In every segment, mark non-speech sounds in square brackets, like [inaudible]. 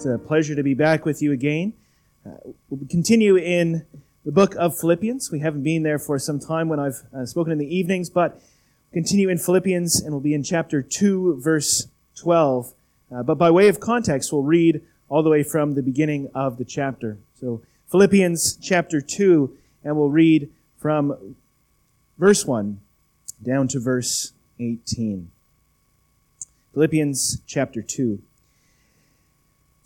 It's a pleasure to be back with you again. Uh, we'll continue in the book of Philippians. We haven't been there for some time when I've uh, spoken in the evenings, but continue in Philippians and we'll be in chapter 2, verse 12. Uh, but by way of context, we'll read all the way from the beginning of the chapter. So Philippians chapter 2, and we'll read from verse 1 down to verse 18. Philippians chapter 2.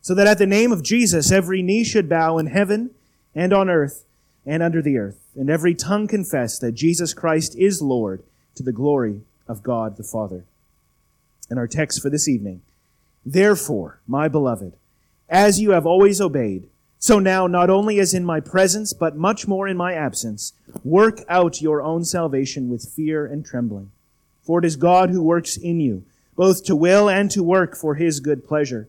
so that at the name of Jesus every knee should bow in heaven and on earth and under the earth, and every tongue confess that Jesus Christ is Lord to the glory of God the Father. And our text for this evening. Therefore, my beloved, as you have always obeyed, so now, not only as in my presence, but much more in my absence, work out your own salvation with fear and trembling. For it is God who works in you, both to will and to work for his good pleasure.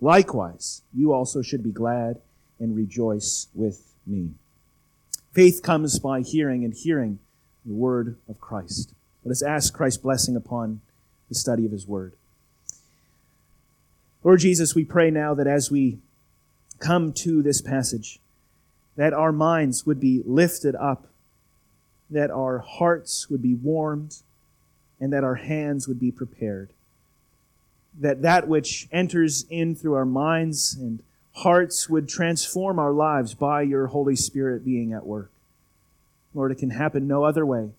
Likewise, you also should be glad and rejoice with me. Faith comes by hearing, and hearing the word of Christ. Let us ask Christ's blessing upon the study of his word. Lord Jesus, we pray now that as we come to this passage, that our minds would be lifted up, that our hearts would be warmed, and that our hands would be prepared that that which enters in through our minds and hearts would transform our lives by your Holy Spirit being at work. Lord, it can happen no other way.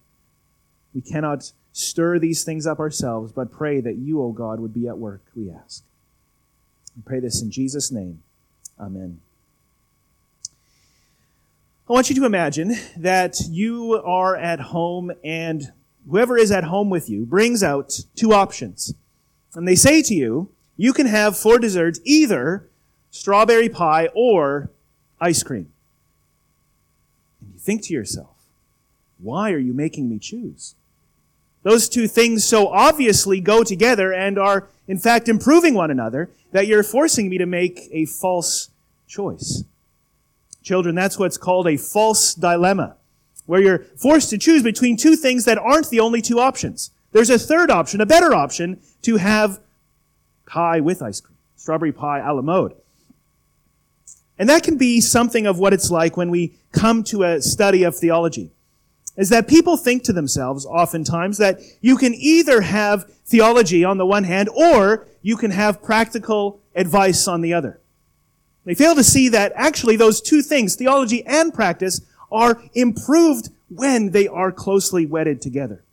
We cannot stir these things up ourselves, but pray that you, O oh God, would be at work, we ask. We pray this in Jesus' name. Amen. I want you to imagine that you are at home and whoever is at home with you brings out two options and they say to you, you can have for desserts either strawberry pie or ice cream. And you think to yourself, why are you making me choose? Those two things so obviously go together and are, in fact, improving one another that you're forcing me to make a false choice. Children, that's what's called a false dilemma, where you're forced to choose between two things that aren't the only two options. There's a third option, a better option, to have pie with ice cream, strawberry pie a la mode. And that can be something of what it's like when we come to a study of theology. Is that people think to themselves oftentimes that you can either have theology on the one hand or you can have practical advice on the other. They fail to see that actually those two things, theology and practice, are improved when they are closely wedded together.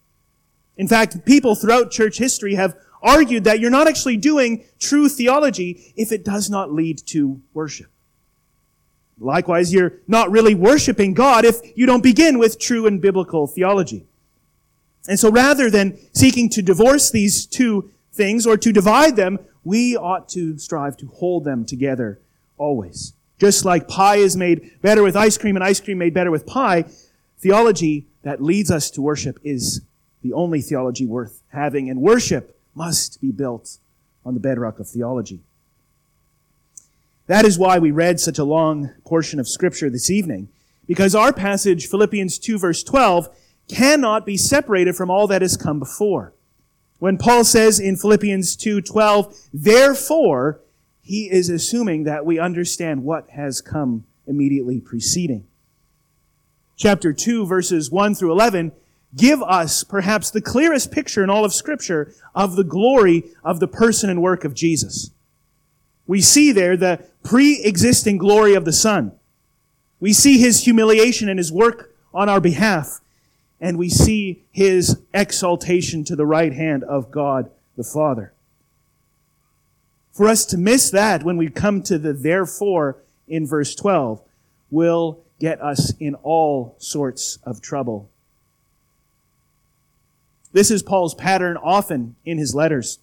In fact, people throughout church history have argued that you're not actually doing true theology if it does not lead to worship. Likewise, you're not really worshiping God if you don't begin with true and biblical theology. And so rather than seeking to divorce these two things or to divide them, we ought to strive to hold them together always. Just like pie is made better with ice cream and ice cream made better with pie, theology that leads us to worship is the only theology worth having, and worship must be built on the bedrock of theology. That is why we read such a long portion of scripture this evening, because our passage, Philippians 2 verse 12, cannot be separated from all that has come before. When Paul says in Philippians 2:12, therefore, he is assuming that we understand what has come immediately preceding. Chapter 2 verses 1 through 11 give us perhaps the clearest picture in all of scripture of the glory of the person and work of Jesus. We see there the pre-existing glory of the Son. We see his humiliation and his work on our behalf and we see his exaltation to the right hand of God the Father. For us to miss that when we come to the therefore in verse 12 will get us in all sorts of trouble. This is Paul's pattern often in his letters.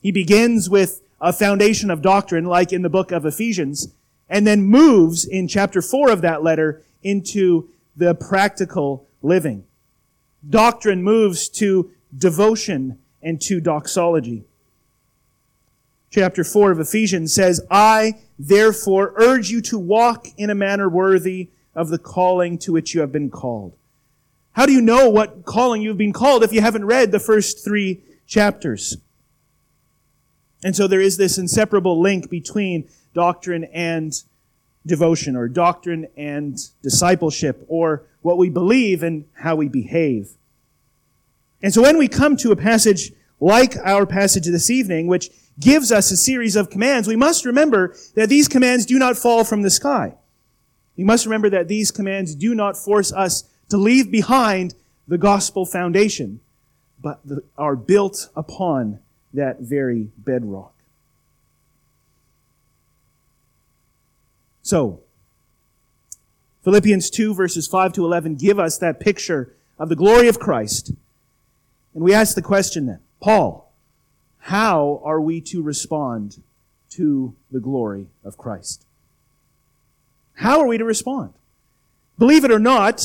He begins with a foundation of doctrine, like in the book of Ephesians, and then moves in chapter 4 of that letter into the practical living. Doctrine moves to devotion and to doxology. Chapter 4 of Ephesians says, I therefore urge you to walk in a manner worthy of the calling to which you have been called. How do you know what calling you've been called if you haven't read the first three chapters? And so there is this inseparable link between doctrine and devotion, or doctrine and discipleship, or what we believe and how we behave. And so when we come to a passage like our passage this evening, which gives us a series of commands, we must remember that these commands do not fall from the sky. We must remember that these commands do not force us to leave behind the gospel foundation, but are built upon that very bedrock. So, Philippians 2 verses 5 to 11 give us that picture of the glory of Christ. And we ask the question then, Paul, how are we to respond to the glory of Christ? How are we to respond? Believe it or not,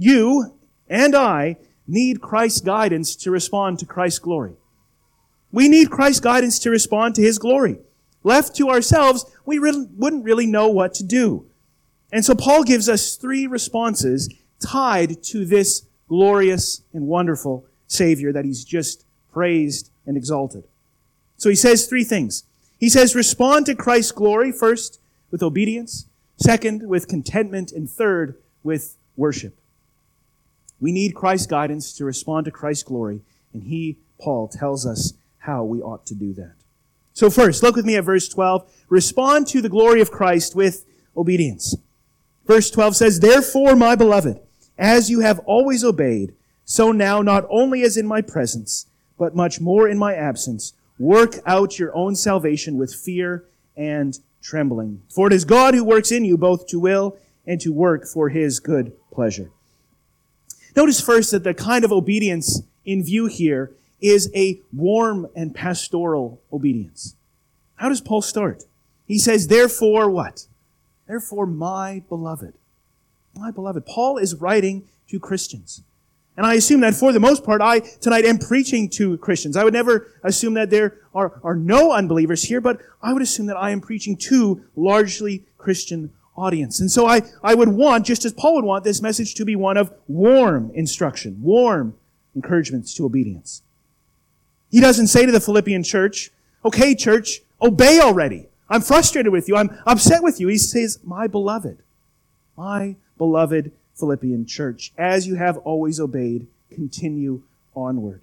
you and I need Christ's guidance to respond to Christ's glory. We need Christ's guidance to respond to His glory. Left to ourselves, we wouldn't really know what to do. And so Paul gives us three responses tied to this glorious and wonderful Savior that he's just praised and exalted. So he says three things. He says, respond to Christ's glory first with obedience, second with contentment, and third with worship. We need Christ's guidance to respond to Christ's glory, and he, Paul, tells us how we ought to do that. So first, look with me at verse 12. Respond to the glory of Christ with obedience. Verse 12 says, Therefore, my beloved, as you have always obeyed, so now not only as in my presence, but much more in my absence, work out your own salvation with fear and trembling. For it is God who works in you both to will and to work for his good pleasure. Notice first that the kind of obedience in view here is a warm and pastoral obedience. How does Paul start? He says, therefore what? Therefore, my beloved. My beloved. Paul is writing to Christians. And I assume that for the most part, I tonight am preaching to Christians. I would never assume that there are, are no unbelievers here, but I would assume that I am preaching to largely Christian audience. And so I, I would want, just as Paul would want, this message to be one of warm instruction, warm encouragements to obedience. He doesn't say to the Philippian church, okay, church, obey already. I'm frustrated with you. I'm upset with you. He says, my beloved, my beloved Philippian church, as you have always obeyed, continue onward.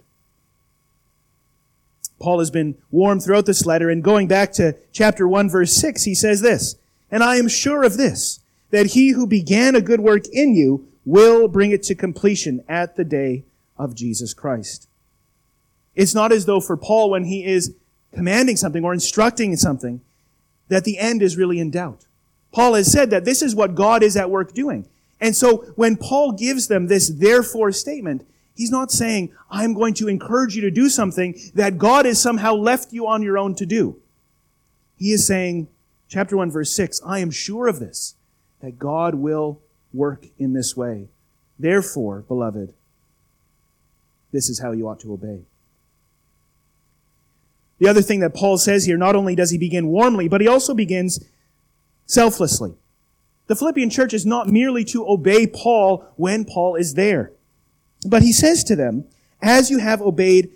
Paul has been warm throughout this letter, and going back to chapter 1, verse 6, he says this, And I am sure of this, that he who began a good work in you will bring it to completion at the day of Jesus Christ. It's not as though for Paul, when he is commanding something or instructing something, that the end is really in doubt. Paul has said that this is what God is at work doing. And so when Paul gives them this therefore statement, he's not saying, I'm going to encourage you to do something that God has somehow left you on your own to do. He is saying, chapter 1, verse 6, I am sure of this, that God will work in this way. Therefore, beloved, this is how you ought to obey. The other thing that Paul says here, not only does he begin warmly, but he also begins selflessly. The Philippian church is not merely to obey Paul when Paul is there. But he says to them, as you have obeyed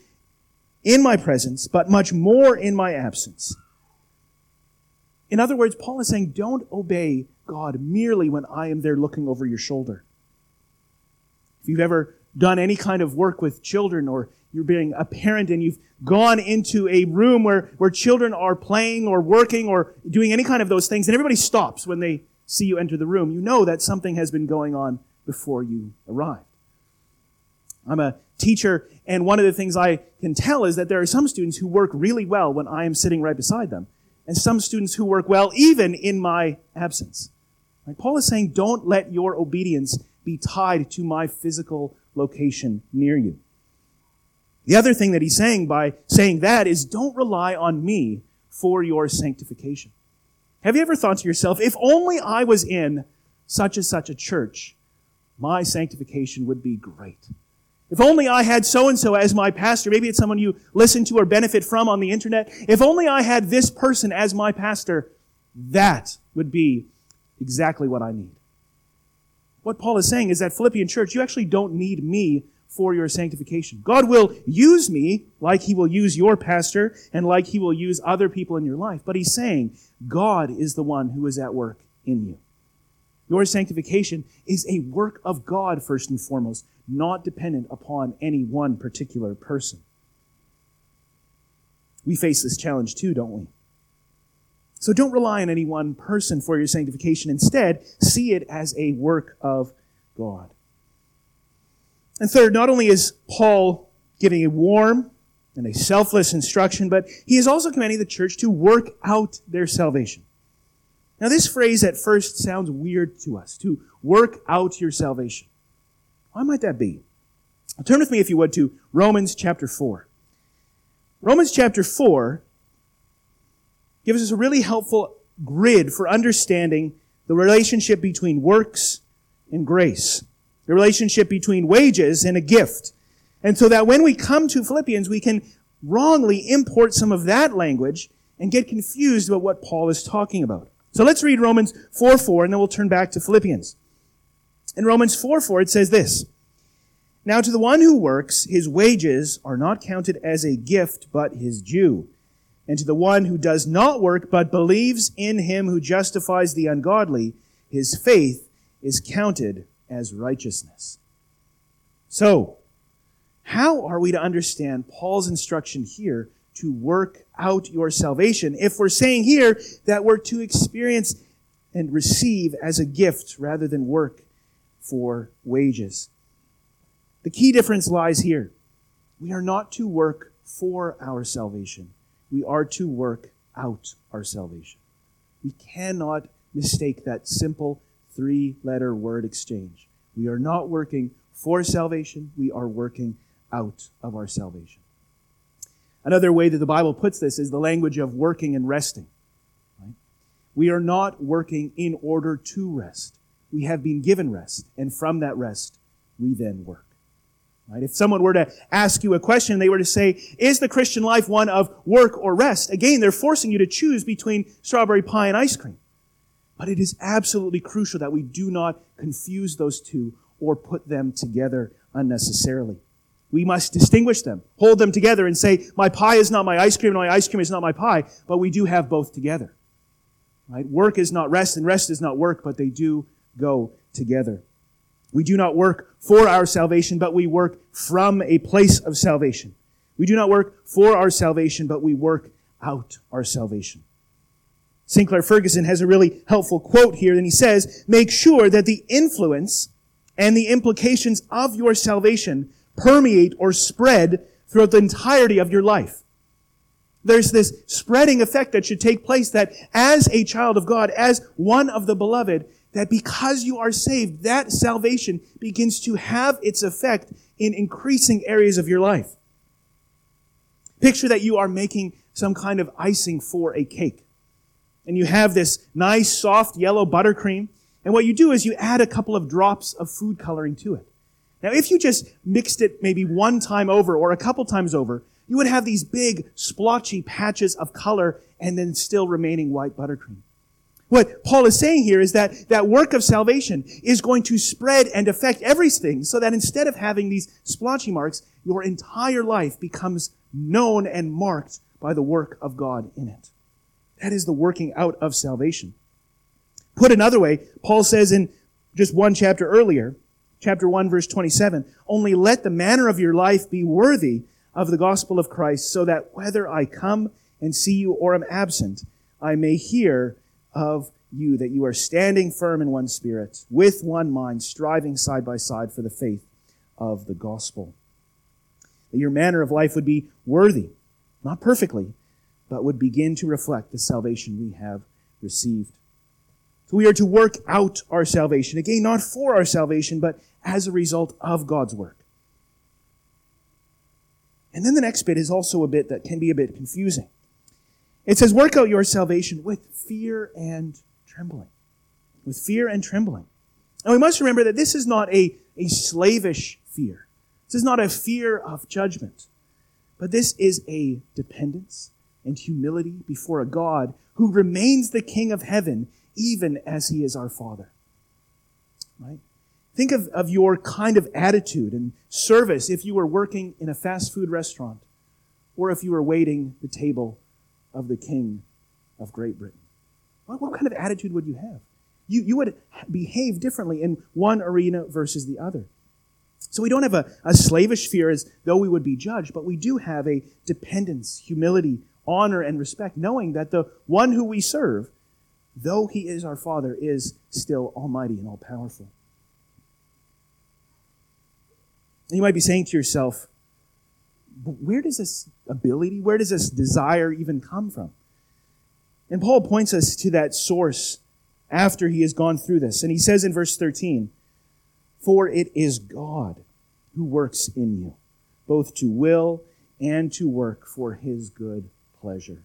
in my presence, but much more in my absence. In other words, Paul is saying, don't obey God merely when I am there looking over your shoulder. If you've ever done any kind of work with children or you're being a parent and you've gone into a room where, where children are playing or working or doing any kind of those things and everybody stops when they see you enter the room, you know that something has been going on before you arrived. I'm a teacher, and one of the things I can tell is that there are some students who work really well when I am sitting right beside them, and some students who work well even in my absence. Right? Paul is saying, don't let your obedience be tied to my physical location near you. The other thing that he's saying by saying that is don't rely on me for your sanctification. Have you ever thought to yourself, if only I was in such and such a church, my sanctification would be great. If only I had so and so as my pastor. Maybe it's someone you listen to or benefit from on the internet. If only I had this person as my pastor, that would be exactly what I need. What Paul is saying is that Philippian church, you actually don't need me for your sanctification. God will use me like he will use your pastor and like he will use other people in your life. But he's saying God is the one who is at work in you. Your sanctification is a work of God first and foremost, not dependent upon any one particular person. We face this challenge too, don't we? So don't rely on any one person for your sanctification. Instead, see it as a work of God. And third, not only is Paul giving a warm and a selfless instruction, but he is also commanding the church to work out their salvation. Now, this phrase at first sounds weird to us, to work out your salvation. Why might that be? Turn with me, if you would, to Romans chapter 4. Romans chapter 4 gives us a really helpful grid for understanding the relationship between works and grace, the relationship between wages and a gift. And so that when we come to Philippians, we can wrongly import some of that language and get confused about what Paul is talking about. So let's read Romans 4 4, and then we'll turn back to Philippians. In Romans 4 4, it says this Now to the one who works, his wages are not counted as a gift, but his due. And to the one who does not work, but believes in him who justifies the ungodly, his faith is counted as righteousness. So, how are we to understand Paul's instruction here to work out your salvation if we're saying here that we're to experience and receive as a gift rather than work for wages? The key difference lies here. We are not to work for our salvation. We are to work out our salvation. We cannot mistake that simple three letter word exchange. We are not working for salvation. We are working out of our salvation. Another way that the Bible puts this is the language of working and resting. Right? We are not working in order to rest. We have been given rest, and from that rest, we then work. Right? If someone were to ask you a question, they were to say, is the Christian life one of work or rest? Again, they're forcing you to choose between strawberry pie and ice cream. But it is absolutely crucial that we do not confuse those two or put them together unnecessarily. We must distinguish them, hold them together, and say, my pie is not my ice cream, and my ice cream is not my pie, but we do have both together. Right? Work is not rest, and rest is not work, but they do go together. We do not work for our salvation, but we work from a place of salvation. We do not work for our salvation, but we work out our salvation. Sinclair Ferguson has a really helpful quote here, and he says, Make sure that the influence and the implications of your salvation permeate or spread throughout the entirety of your life. There's this spreading effect that should take place that as a child of God, as one of the beloved, that because you are saved, that salvation begins to have its effect in increasing areas of your life. Picture that you are making some kind of icing for a cake. And you have this nice, soft, yellow buttercream. And what you do is you add a couple of drops of food coloring to it. Now, if you just mixed it maybe one time over or a couple times over, you would have these big splotchy patches of color and then still remaining white buttercream. What Paul is saying here is that that work of salvation is going to spread and affect everything so that instead of having these splotchy marks, your entire life becomes known and marked by the work of God in it. That is the working out of salvation. Put another way, Paul says in just one chapter earlier, chapter 1 verse 27, only let the manner of your life be worthy of the gospel of Christ so that whether I come and see you or am absent, I may hear of you that you are standing firm in one spirit, with one mind, striving side by side for the faith of the gospel. That your manner of life would be worthy, not perfectly, but would begin to reflect the salvation we have received. We are to work out our salvation. Again, not for our salvation, but as a result of God's work. And then the next bit is also a bit that can be a bit confusing. It says, work out your salvation with fear and trembling. With fear and trembling. And we must remember that this is not a, a slavish fear. This is not a fear of judgment. But this is a dependence and humility before a God who remains the King of heaven even as he is our Father. Right? Think of, of your kind of attitude and service if you were working in a fast food restaurant or if you were waiting the table of the King of Great Britain. What, what kind of attitude would you have? You, you would behave differently in one arena versus the other. So we don't have a, a slavish fear as though we would be judged, but we do have a dependence, humility, honor, and respect, knowing that the one who we serve, though he is our Father, is still almighty and all powerful. And you might be saying to yourself, where does this ability, where does this desire even come from? And Paul points us to that source after he has gone through this. And he says in verse 13, For it is God who works in you, both to will and to work for his good pleasure.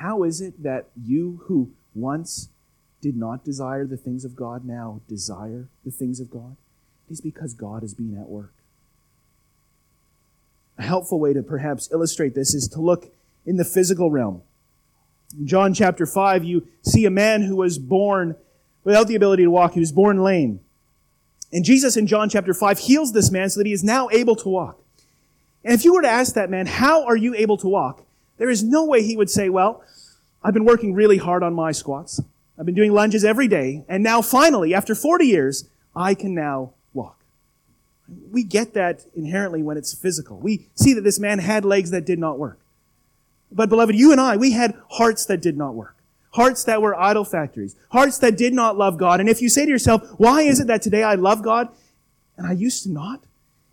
How is it that you who once did not desire the things of God now desire the things of God? It is because God is being at work. A helpful way to perhaps illustrate this is to look in the physical realm. In John chapter 5, you see a man who was born without the ability to walk. He was born lame. And Jesus in John chapter 5 heals this man so that he is now able to walk. And if you were to ask that man, how are you able to walk? There is no way he would say, well, I've been working really hard on my squats. I've been doing lunges every day. And now finally, after 40 years, I can now walk. we get that inherently when it's physical. We see that this man had legs that did not work. But beloved, you and I, we had hearts that did not work. Hearts that were idol factories. Hearts that did not love God. And if you say to yourself, why is it that today I love God and I used to not?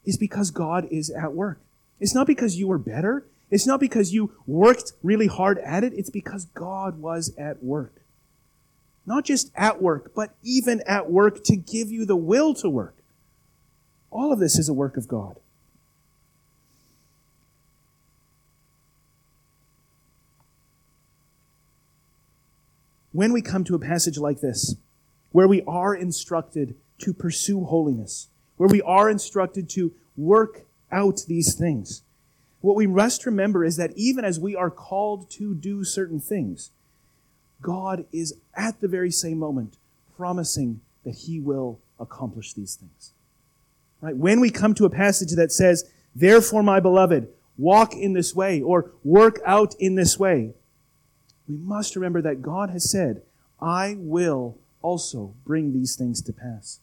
Is because God is at work. It's not because you were better. It's not because you worked really hard at it. It's because God was at work. Not just at work, but even at work to give you the will to work. All of this is a work of God. When we come to a passage like this, where we are instructed to pursue holiness, where we are instructed to work out these things, what we must remember is that even as we are called to do certain things, God is at the very same moment promising that He will accomplish these things. Right? When we come to a passage that says, Therefore, my beloved, walk in this way or work out in this way, we must remember that God has said, I will also bring these things to pass.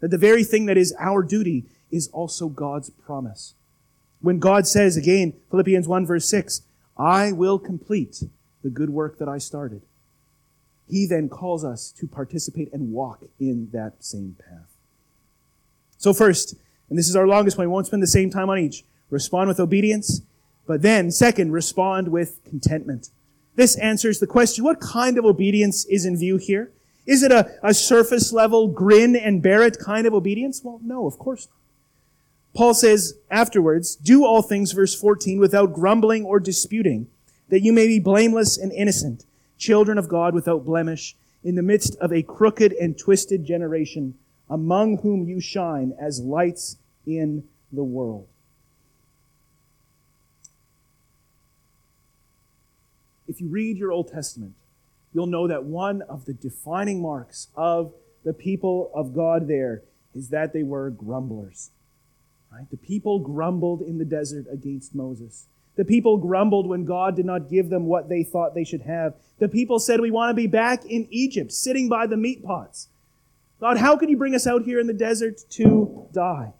That the very thing that is our duty is also God's promise. When God says, again, Philippians 1 verse 6, I will complete the good work that I started. He then calls us to participate and walk in that same path. So first, and this is our longest point, we won't spend the same time on each, respond with obedience. But then, second, respond with contentment. This answers the question, what kind of obedience is in view here? Is it a, a surface level, grin and bear it kind of obedience? Well, no, of course not. Paul says afterwards, do all things, verse 14, without grumbling or disputing, that you may be blameless and innocent, children of God without blemish, in the midst of a crooked and twisted generation, among whom you shine as lights in the world. If you read your Old Testament, you'll know that one of the defining marks of the people of God there is that they were grumblers. Right? The people grumbled in the desert against Moses. The people grumbled when God did not give them what they thought they should have. The people said, We want to be back in Egypt, sitting by the meat pots. God, how can you bring us out here in the desert to die?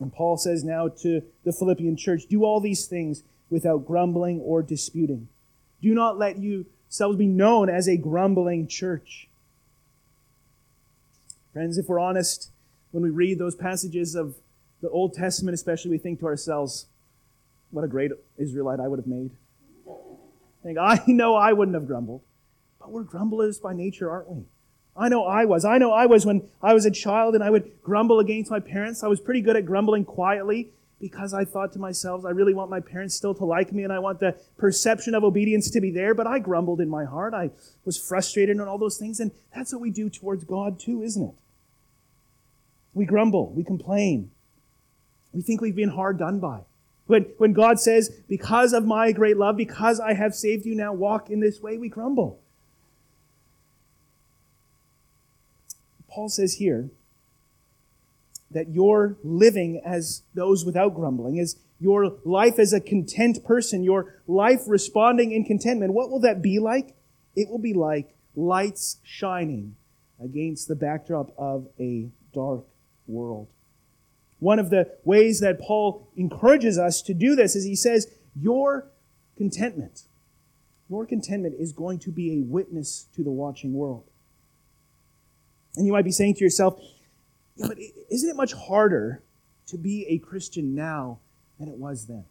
And Paul says now to the Philippian church, Do all these things without grumbling or disputing. Do not let yourselves be known as a grumbling church. Friends, if we're honest, when we read those passages of the Old Testament, especially, we think to ourselves, what a great Israelite I would have made. I think, I [laughs] know I wouldn't have grumbled, but we're grumblers by nature, aren't we? I know I was. I know I was when I was a child and I would grumble against my parents. I was pretty good at grumbling quietly because I thought to myself, I really want my parents still to like me and I want the perception of obedience to be there, but I grumbled in my heart. I was frustrated and all those things. And that's what we do towards God too, isn't it? We grumble, we complain. We think we've been hard done by. When, when God says, because of my great love, because I have saved you, now walk in this way, we grumble. Paul says here that your living as those without grumbling, is your life as a content person, your life responding in contentment, what will that be like? It will be like lights shining against the backdrop of a dark world. One of the ways that Paul encourages us to do this is he says, Your contentment, your contentment is going to be a witness to the watching world. And you might be saying to yourself, yeah, but isn't it much harder to be a Christian now than it was then?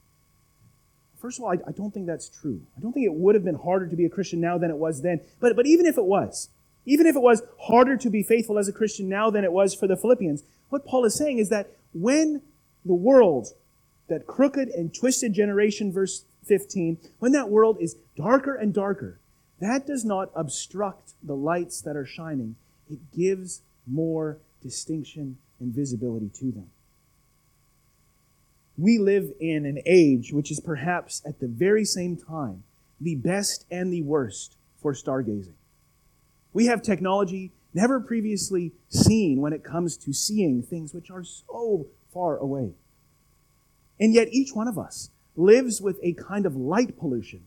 First of all, I, I, don't think that's true. I don't think it would have been harder to be a Christian now than it was then. But, but even if it was, even if it was harder to be faithful as a Christian now than it was for the Philippians, what Paul is saying is that when the world, that crooked and twisted generation, verse 15, when that world is darker and darker, that does not obstruct the lights that are shining. It gives more distinction and visibility to them. We live in an age which is perhaps at the very same time the best and the worst for stargazing. We have technology never previously seen when it comes to seeing things which are so far away. And yet, each one of us lives with a kind of light pollution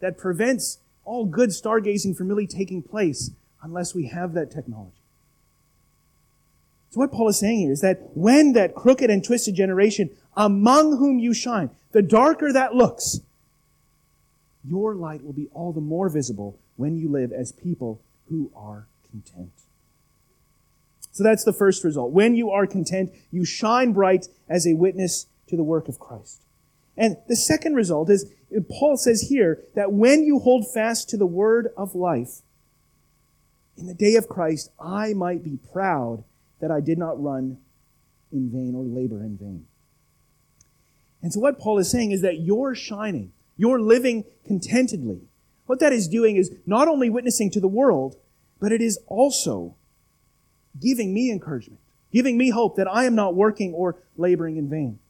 that prevents all good stargazing from really taking place unless we have that technology. So, what Paul is saying here is that when that crooked and twisted generation among whom you shine, the darker that looks, your light will be all the more visible when you live as people who are content. So that's the first result. When you are content, you shine bright as a witness to the work of Christ. And the second result is, Paul says here that when you hold fast to the word of life, in the day of Christ, I might be proud that I did not run in vain or labor in vain. And so what Paul is saying is that you're shining, you're living contentedly. What that is doing is not only witnessing to the world, but it is also giving me encouragement, giving me hope that I am not working or laboring in vain.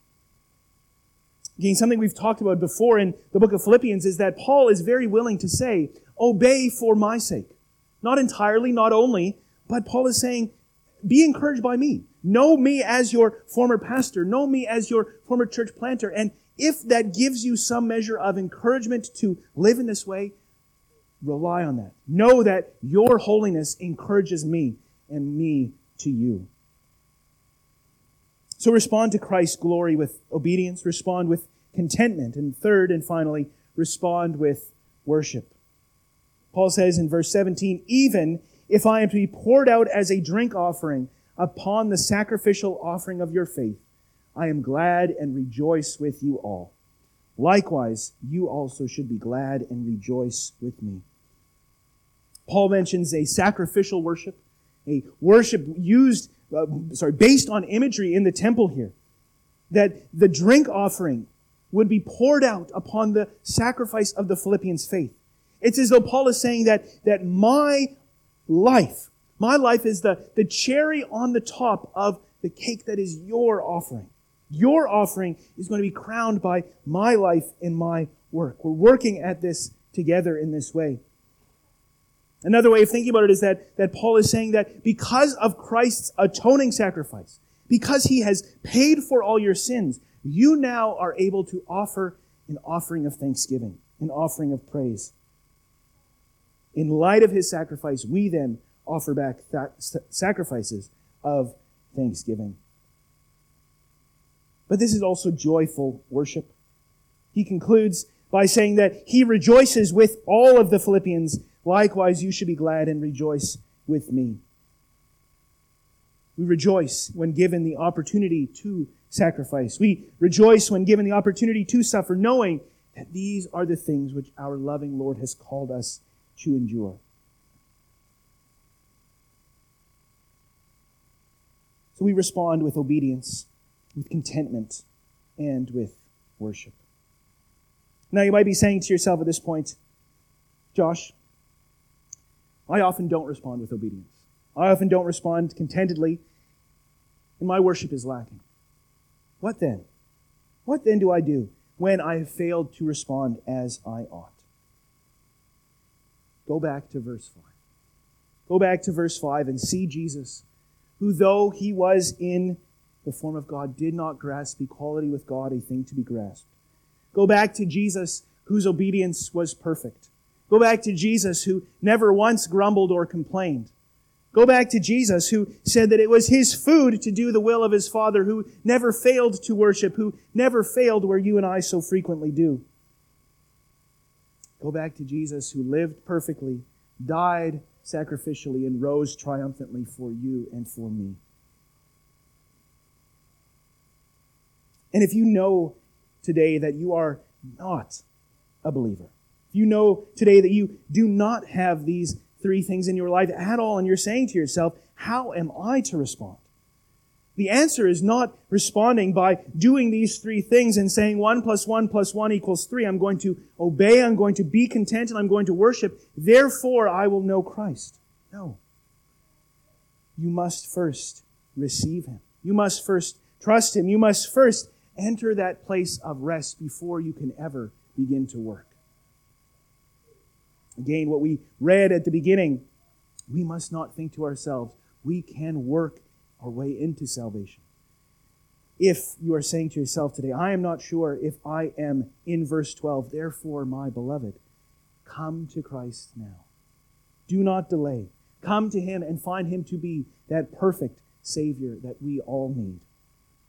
Again, something we've talked about before in the book of Philippians is that Paul is very willing to say, obey for my sake. Not entirely, not only, but Paul is saying, be encouraged by me. Know me as your former pastor. Know me as your former church planter. And if that gives you some measure of encouragement to live in this way, rely on that. Know that your holiness encourages me and me to you. So respond to Christ's glory with obedience, respond with contentment, and third and finally, respond with worship. Paul says in verse 17, even if I am to be poured out as a drink offering upon the sacrificial offering of your faith, I am glad and rejoice with you all. Likewise, you also should be glad and rejoice with me. Paul mentions a sacrificial worship a worship used, uh, sorry, based on imagery in the temple here. That the drink offering would be poured out upon the sacrifice of the Philippians' faith. It's as though Paul is saying that, that my life, my life is the, the cherry on the top of the cake that is your offering. Your offering is going to be crowned by my life and my work. We're working at this together in this way. Another way of thinking about it is that, that Paul is saying that because of Christ's atoning sacrifice, because he has paid for all your sins, you now are able to offer an offering of thanksgiving, an offering of praise. In light of his sacrifice, we then offer back th- sacrifices of thanksgiving. But this is also joyful worship. He concludes by saying that he rejoices with all of the Philippians. Likewise, you should be glad and rejoice with me. We rejoice when given the opportunity to sacrifice. We rejoice when given the opportunity to suffer, knowing that these are the things which our loving Lord has called us to endure. So we respond with obedience, with contentment, and with worship. Now you might be saying to yourself at this point, Josh, I often don't respond with obedience. I often don't respond contentedly, and my worship is lacking. What then? What then do I do when I have failed to respond as I ought? Go back to verse 5. Go back to verse 5 and see Jesus, who, though he was in the form of God, did not grasp equality with God a thing to be grasped. Go back to Jesus, whose obedience was perfect. Go back to Jesus, who never once grumbled or complained. Go back to Jesus, who said that it was his food to do the will of his Father, who never failed to worship, who never failed where you and I so frequently do. Go back to Jesus, who lived perfectly, died sacrificially, and rose triumphantly for you and for me. And if you know today that you are not a believer, if you know today that you do not have these three things in your life at all, and you're saying to yourself, How am I to respond? The answer is not responding by doing these three things and saying one plus one plus one equals three. I'm going to obey, I'm going to be content, and I'm going to worship. Therefore, I will know Christ. No. You must first receive Him. You must first trust Him. You must first enter that place of rest before you can ever begin to work. Again, what we read at the beginning, we must not think to ourselves, we can work our way into salvation. If you are saying to yourself today, I am not sure if I am in verse 12, therefore, my beloved, come to Christ now. Do not delay. Come to Him and find Him to be that perfect Savior that we all need.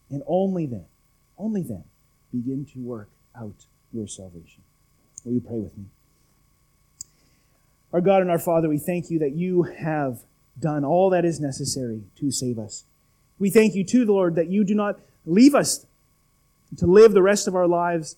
And only then, only then, begin to work out your salvation. Will you pray with me? Our God and our Father, we thank you that you have done all that is necessary to save us. We thank you too, Lord, that you do not leave us to live the rest of our lives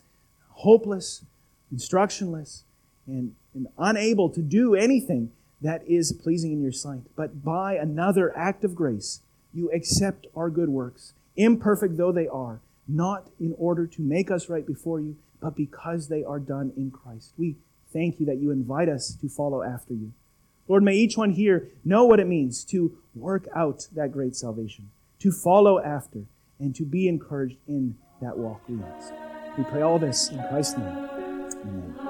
hopeless, instructionless, and, and unable to do anything that is pleasing in your sight. But by another act of grace, you accept our good works, imperfect though they are, not in order to make us right before you, but because they are done in Christ. We thank you that you invite us to follow after you. Lord, may each one here know what it means to work out that great salvation, to follow after, and to be encouraged in that walk we ask. We pray all this in Christ's name. Amen.